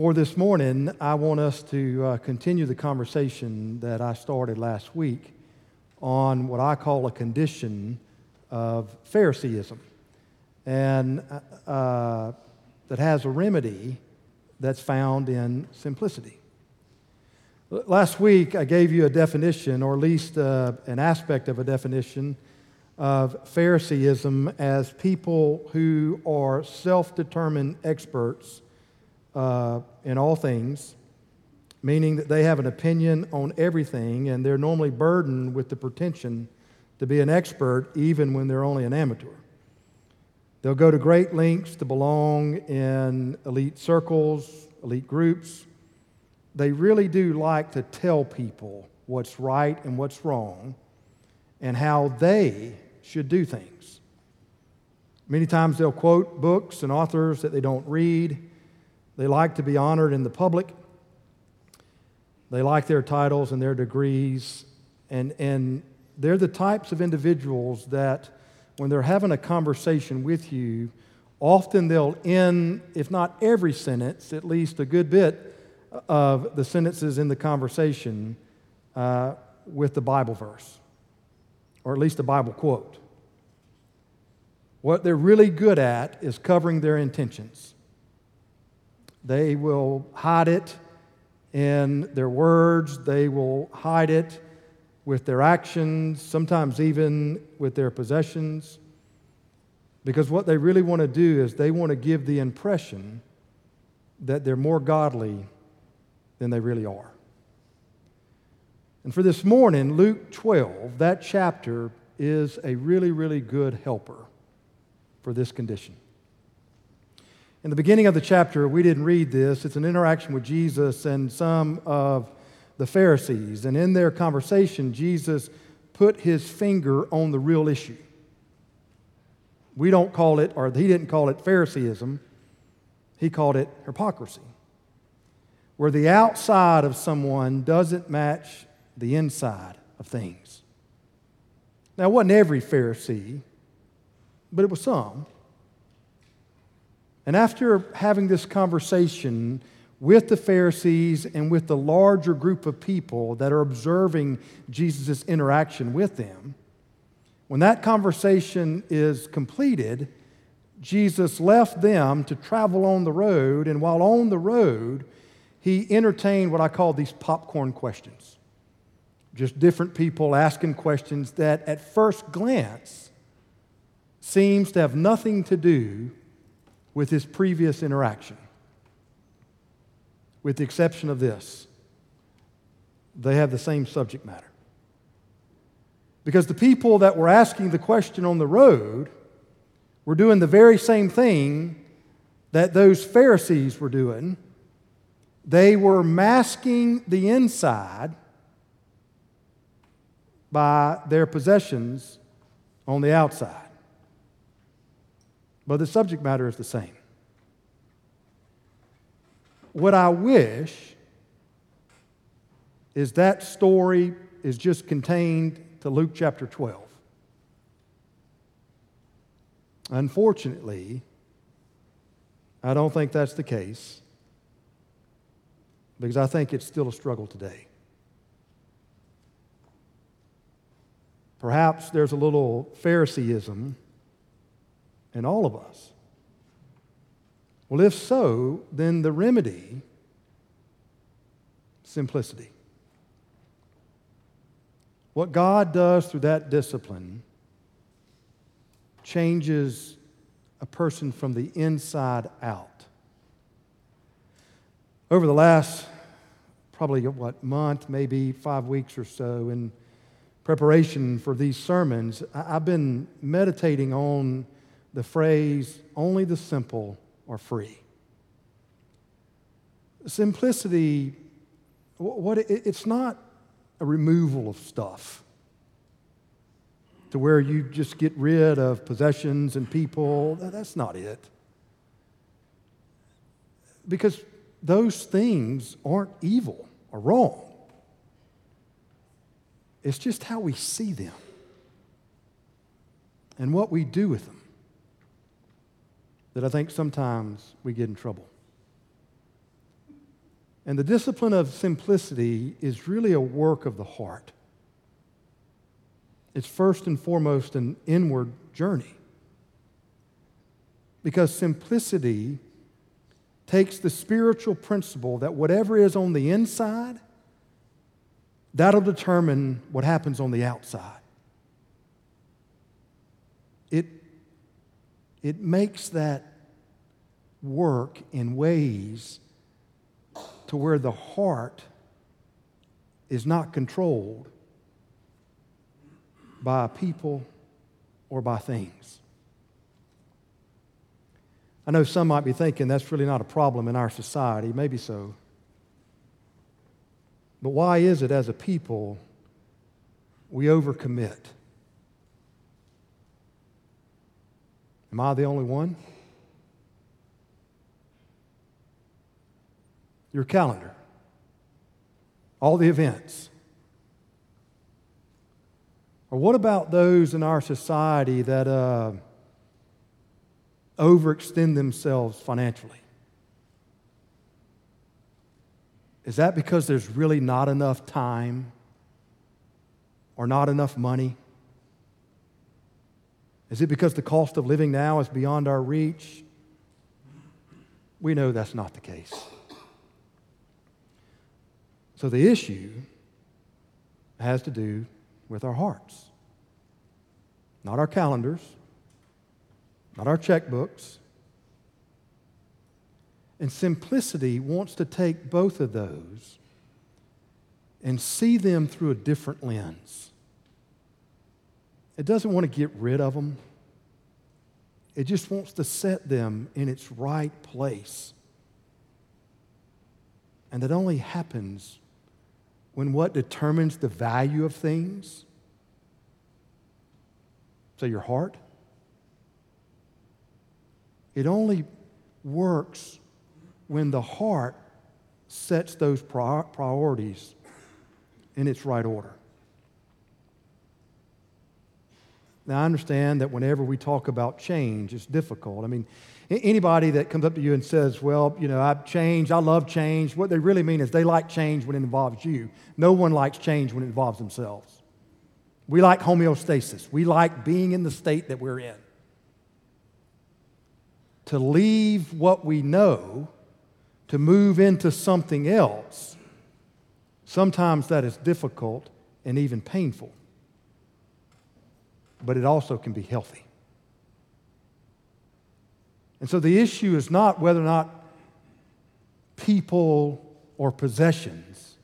For this morning, I want us to uh, continue the conversation that I started last week on what I call a condition of Phariseeism, and uh, that has a remedy that's found in simplicity. Last week, I gave you a definition, or at least uh, an aspect of a definition, of Phariseeism as people who are self determined experts uh, in all things, meaning that they have an opinion on everything and they're normally burdened with the pretension to be an expert even when they're only an amateur. They'll go to great lengths to belong in elite circles, elite groups. They really do like to tell people what's right and what's wrong and how they should do things. Many times they'll quote books and authors that they don't read. They like to be honored in the public. They like their titles and their degrees. And, and they're the types of individuals that, when they're having a conversation with you, often they'll end, if not every sentence, at least a good bit of the sentences in the conversation uh, with the Bible verse, or at least a Bible quote. What they're really good at is covering their intentions. They will hide it in their words, they will hide it with their actions, sometimes even with their possessions. Because what they really want to do is they want to give the impression that they're more godly than they really are. And for this morning, Luke 12, that chapter is a really, really good helper for this condition. In the beginning of the chapter, we didn't read this. It's an interaction with Jesus and some of the Pharisees. And in their conversation, Jesus put his finger on the real issue. We don't call it, or he didn't call it Phariseeism, he called it hypocrisy, where the outside of someone doesn't match the inside of things. Now, it wasn't every Pharisee but it was some. And after having this conversation with the Pharisees and with the larger group of people that are observing Jesus' interaction with them, when that conversation is completed, Jesus left them to travel on the road, and while on the road, he entertained what I call these popcorn questions. Just different people asking questions that at first glance seems to have nothing to do with his previous interaction, with the exception of this they have the same subject matter. Because the people that were asking the question on the road were doing the very same thing that those Pharisees were doing. They were masking the inside by their possessions on the outside but the subject matter is the same. What I wish is that story is just contained to Luke chapter 12. Unfortunately, I don't think that's the case because I think it's still a struggle today. Perhaps there's a little Phariseeism in all of us? Well, if so, then the remedy simplicity. What God does through that discipline changes a person from the inside out. Over the last probably what month, maybe five weeks or so, in preparation for these sermons, I've been meditating on the phrase, only the simple are free. Simplicity, what, it's not a removal of stuff to where you just get rid of possessions and people. That's not it. Because those things aren't evil or wrong. It's just how we see them and what we do with them that I think sometimes we get in trouble. And the discipline of simplicity is really a work of the heart. It's first and foremost an inward journey. Because simplicity takes the spiritual principle that whatever is on the inside, that'll determine what happens on the outside. It, it makes that work in ways to where the heart is not controlled by people or by things. I know some might be thinking that's really not a problem in our society. Maybe so. But why is it as a people we overcommit? Am I the only one? Your calendar, all the events. Or what about those in our society that uh, overextend themselves financially? Is that because there's really not enough time or not enough money? Is it because the cost of living now is beyond our reach? We know that's not the case. So the issue has to do with our hearts, not our calendars, not our checkbooks. And simplicity wants to take both of those and see them through a different lens. It doesn't want to get rid of them, it just wants to set them in its right place. And that only happens when what determines the value of things? So, your heart? It only works when the heart sets those priorities in its right order. Now, I understand that whenever we talk about change, it's difficult. I mean, Anybody that comes up to you and says, Well, you know, I've changed, I love change, what they really mean is they like change when it involves you. No one likes change when it involves themselves. We like homeostasis, we like being in the state that we're in. To leave what we know to move into something else, sometimes that is difficult and even painful, but it also can be healthy. And so the issue is not whether or not people or possessions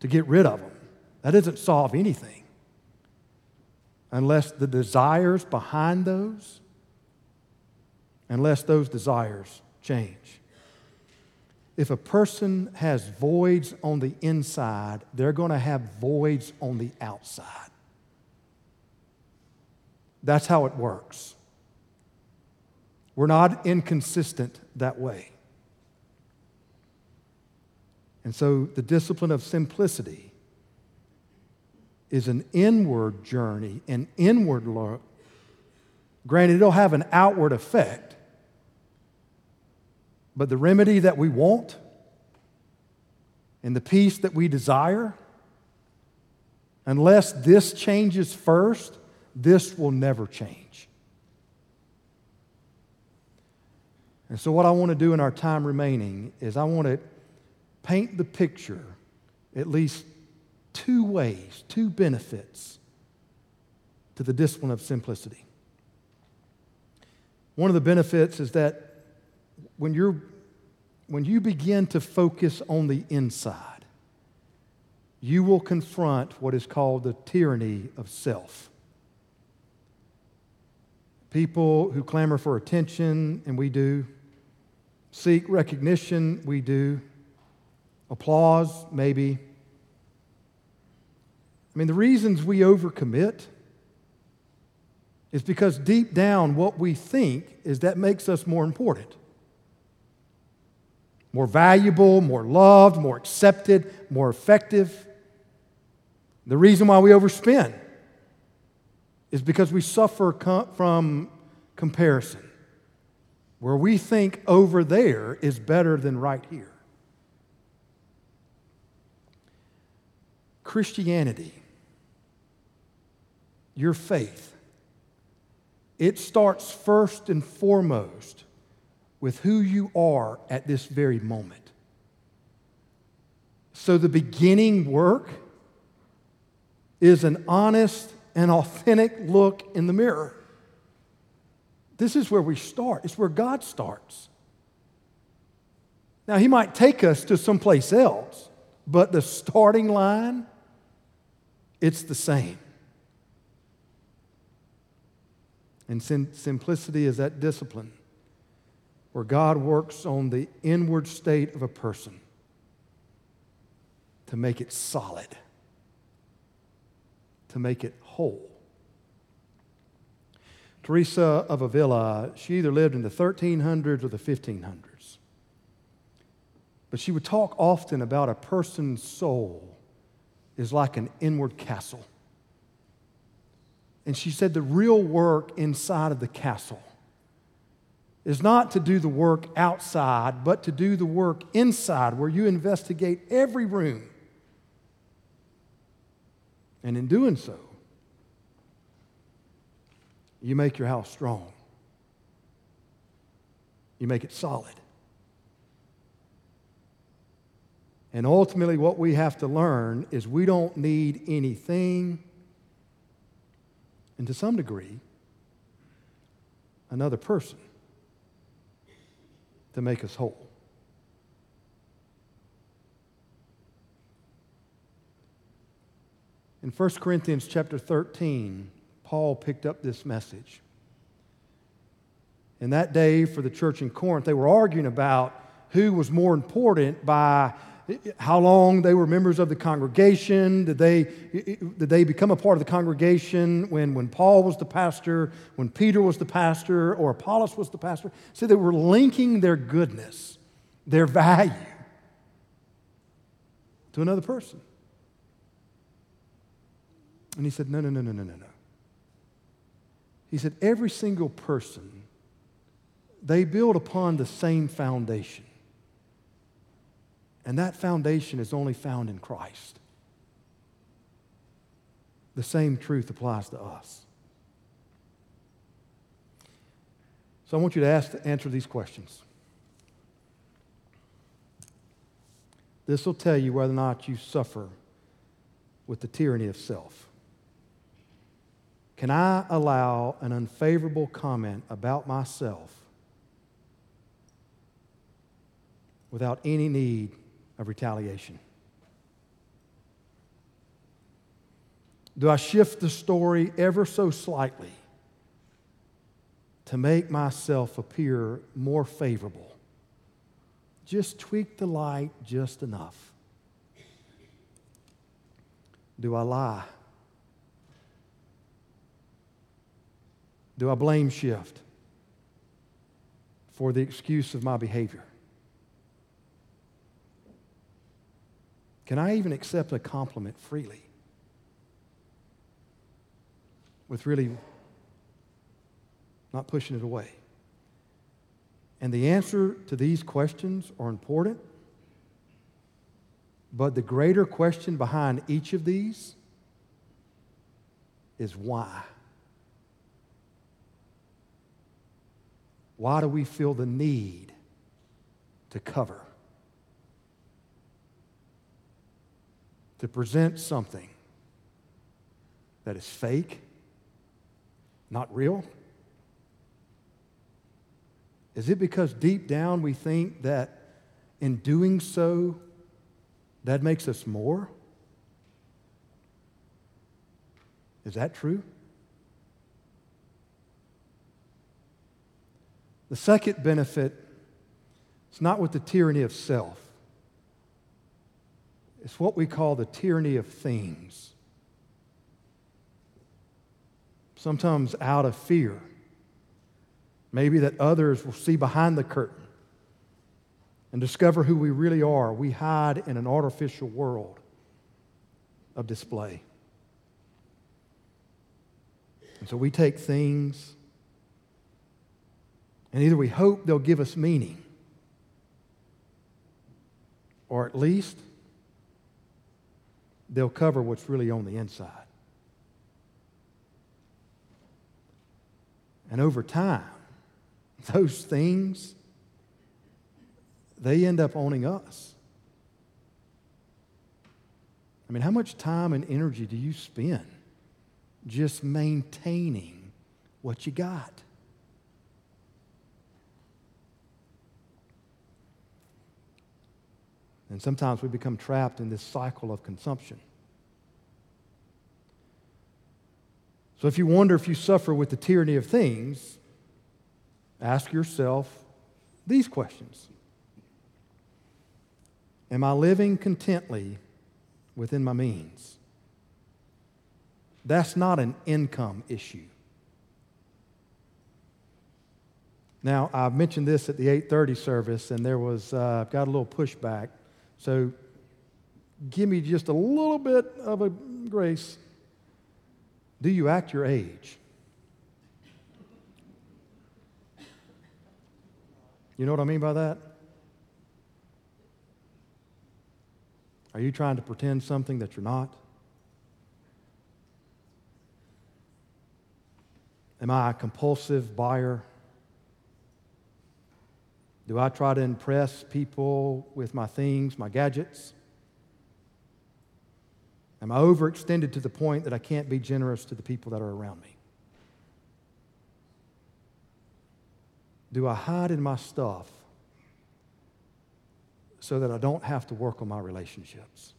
to get rid of them. That doesn't solve anything unless the desires behind those, unless those desires change. If a person has voids on the inside, they're going to have voids on the outside. That's how it works. We're not inconsistent that way. And so the discipline of simplicity is an inward journey, an inward look. Granted, it'll have an outward effect, but the remedy that we want and the peace that we desire, unless this changes first, this will never change. And so, what I want to do in our time remaining is I want to paint the picture, at least two ways, two benefits to the discipline of simplicity. One of the benefits is that when, you're, when you begin to focus on the inside, you will confront what is called the tyranny of self. People who clamor for attention, and we do, seek recognition, we do. Applause, maybe. I mean, the reasons we overcommit is because deep down, what we think is that makes us more important, more valuable, more loved, more accepted, more effective. The reason why we overspend is because we suffer com- from comparison where we think over there is better than right here. Christianity, your faith, it starts first and foremost with who you are at this very moment. So the beginning work is an honest and authentic look in the mirror. This is where we start, it's where God starts. Now, He might take us to someplace else, but the starting line, it's the same. And sim- simplicity is that discipline where God works on the inward state of a person to make it solid, to make it whole. Teresa of Avila, she either lived in the 1300s or the 1500s. But she would talk often about a person's soul is like an inward castle. And she said the real work inside of the castle is not to do the work outside, but to do the work inside, where you investigate every room. And in doing so, you make your house strong. You make it solid. And ultimately, what we have to learn is we don't need anything, and to some degree, another person to make us whole. In 1 Corinthians chapter 13, Paul picked up this message. In that day, for the church in Corinth, they were arguing about who was more important by how long they were members of the congregation. Did they, did they become a part of the congregation when, when Paul was the pastor, when Peter was the pastor, or Apollos was the pastor? See, they were linking their goodness, their value, to another person. And he said, No, no, no, no, no, no, no. He said, Every single person, they build upon the same foundation. And that foundation is only found in Christ. The same truth applies to us. So I want you to ask to answer these questions. This will tell you whether or not you suffer with the tyranny of self. Can I allow an unfavorable comment about myself without any need of retaliation? Do I shift the story ever so slightly to make myself appear more favorable? Just tweak the light just enough. Do I lie? Do I blame shift for the excuse of my behavior? Can I even accept a compliment freely? With really not pushing it away. And the answer to these questions are important, but the greater question behind each of these is why? Why do we feel the need to cover? To present something that is fake, not real? Is it because deep down we think that in doing so, that makes us more? Is that true? The second benefit is not with the tyranny of self, it's what we call the tyranny of things. Sometimes out of fear, maybe that others will see behind the curtain and discover who we really are. We hide in an artificial world of display. And so we take things and either we hope they'll give us meaning, or at least they'll cover what's really on the inside. And over time, those things, they end up owning us. I mean, how much time and energy do you spend just maintaining what you got? And sometimes we become trapped in this cycle of consumption. So if you wonder if you suffer with the tyranny of things, ask yourself these questions Am I living contently within my means? That's not an income issue. Now, I've mentioned this at the 8:30 service, and there was uh, got a little pushback. So, give me just a little bit of a grace. Do you act your age? You know what I mean by that? Are you trying to pretend something that you're not? Am I a compulsive buyer? Do I try to impress people with my things, my gadgets? Am I overextended to the point that I can't be generous to the people that are around me? Do I hide in my stuff so that I don't have to work on my relationships?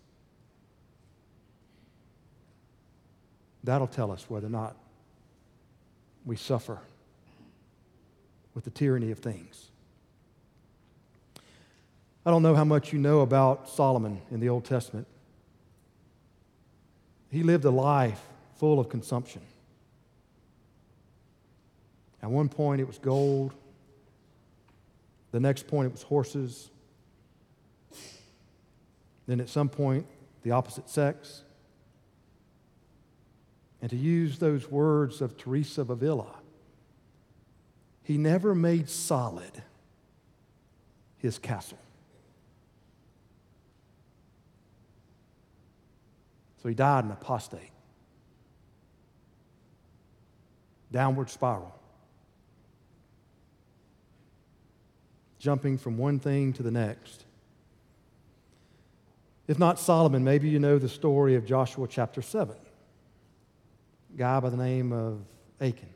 That'll tell us whether or not we suffer with the tyranny of things. I don't know how much you know about Solomon in the Old Testament. He lived a life full of consumption. At one point, it was gold. The next point, it was horses. Then, at some point, the opposite sex. And to use those words of Teresa of Avila, he never made solid his castle. So he died an apostate. Downward spiral. Jumping from one thing to the next. If not Solomon, maybe you know the story of Joshua chapter 7. A guy by the name of Achan.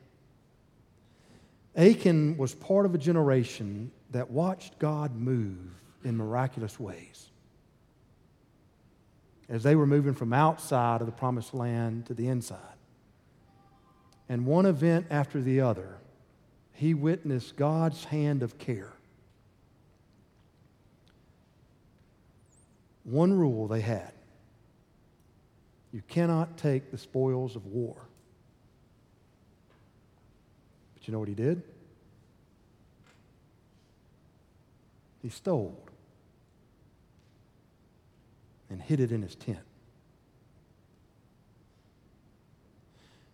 Achan was part of a generation that watched God move in miraculous ways as they were moving from outside of the promised land to the inside. And one event after the other, he witnessed God's hand of care. One rule they had you cannot take the spoils of war. But you know what he did? He stole and hid it in his tent.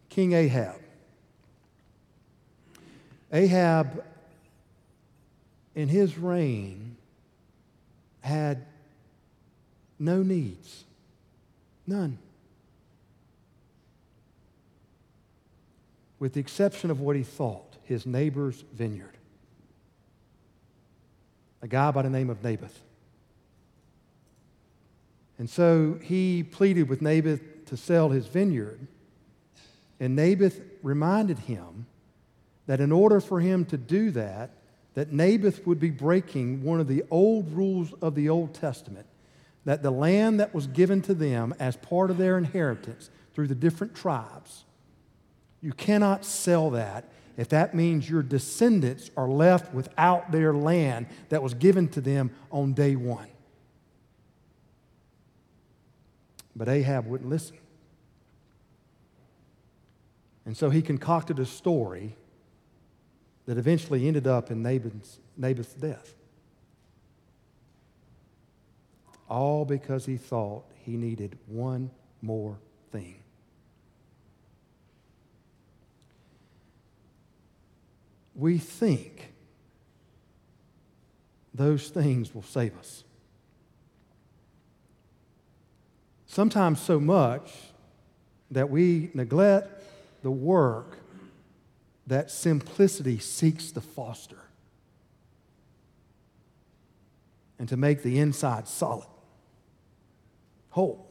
King Ahab. Ahab, in his reign, had no needs. None. With the exception of what he thought his neighbor's vineyard. A guy by the name of Naboth. And so he pleaded with Naboth to sell his vineyard. And Naboth reminded him that in order for him to do that, that Naboth would be breaking one of the old rules of the Old Testament, that the land that was given to them as part of their inheritance through the different tribes, you cannot sell that if that means your descendants are left without their land that was given to them on day one. But Ahab wouldn't listen. And so he concocted a story that eventually ended up in Naboth's, Naboth's death. All because he thought he needed one more thing. We think those things will save us. Sometimes so much that we neglect the work that simplicity seeks to foster and to make the inside solid, whole.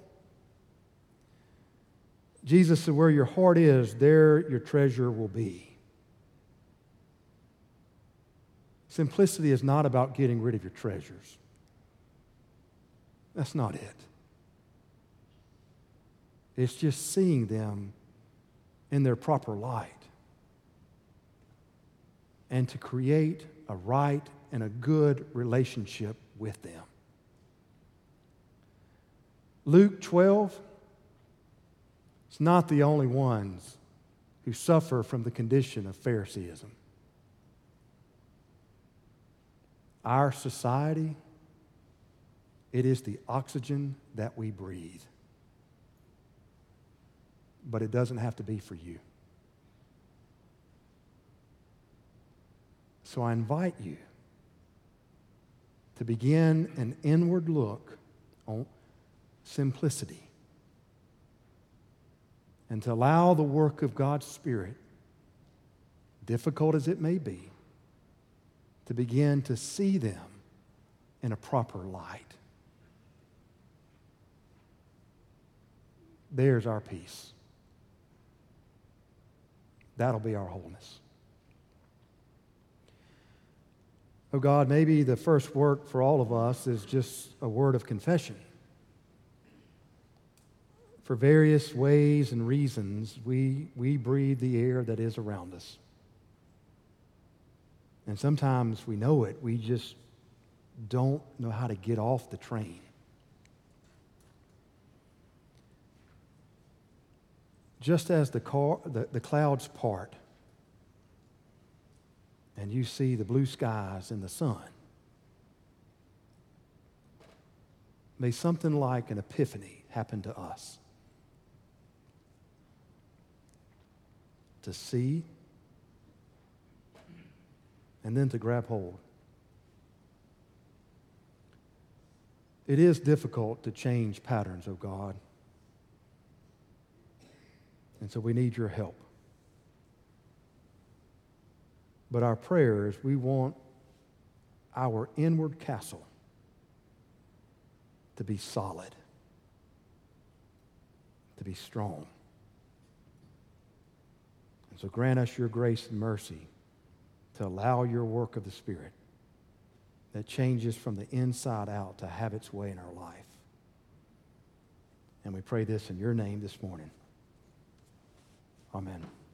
Jesus said, Where your heart is, there your treasure will be. Simplicity is not about getting rid of your treasures. That's not it. It's just seeing them in their proper light and to create a right and a good relationship with them. Luke 12, it's not the only ones who suffer from the condition of Phariseeism. Our society, it is the oxygen that we breathe. But it doesn't have to be for you. So I invite you to begin an inward look on simplicity and to allow the work of God's Spirit, difficult as it may be, to begin to see them in a proper light. There's our peace. That'll be our wholeness. Oh God, maybe the first work for all of us is just a word of confession. For various ways and reasons, we, we breathe the air that is around us. And sometimes we know it, we just don't know how to get off the train. Just as the, car, the, the clouds part and you see the blue skies and the sun, may something like an epiphany happen to us. To see and then to grab hold. It is difficult to change patterns, oh God. And so we need your help. But our prayer is we want our inward castle to be solid, to be strong. And so grant us your grace and mercy to allow your work of the Spirit that changes from the inside out to have its way in our life. And we pray this in your name this morning. Amen.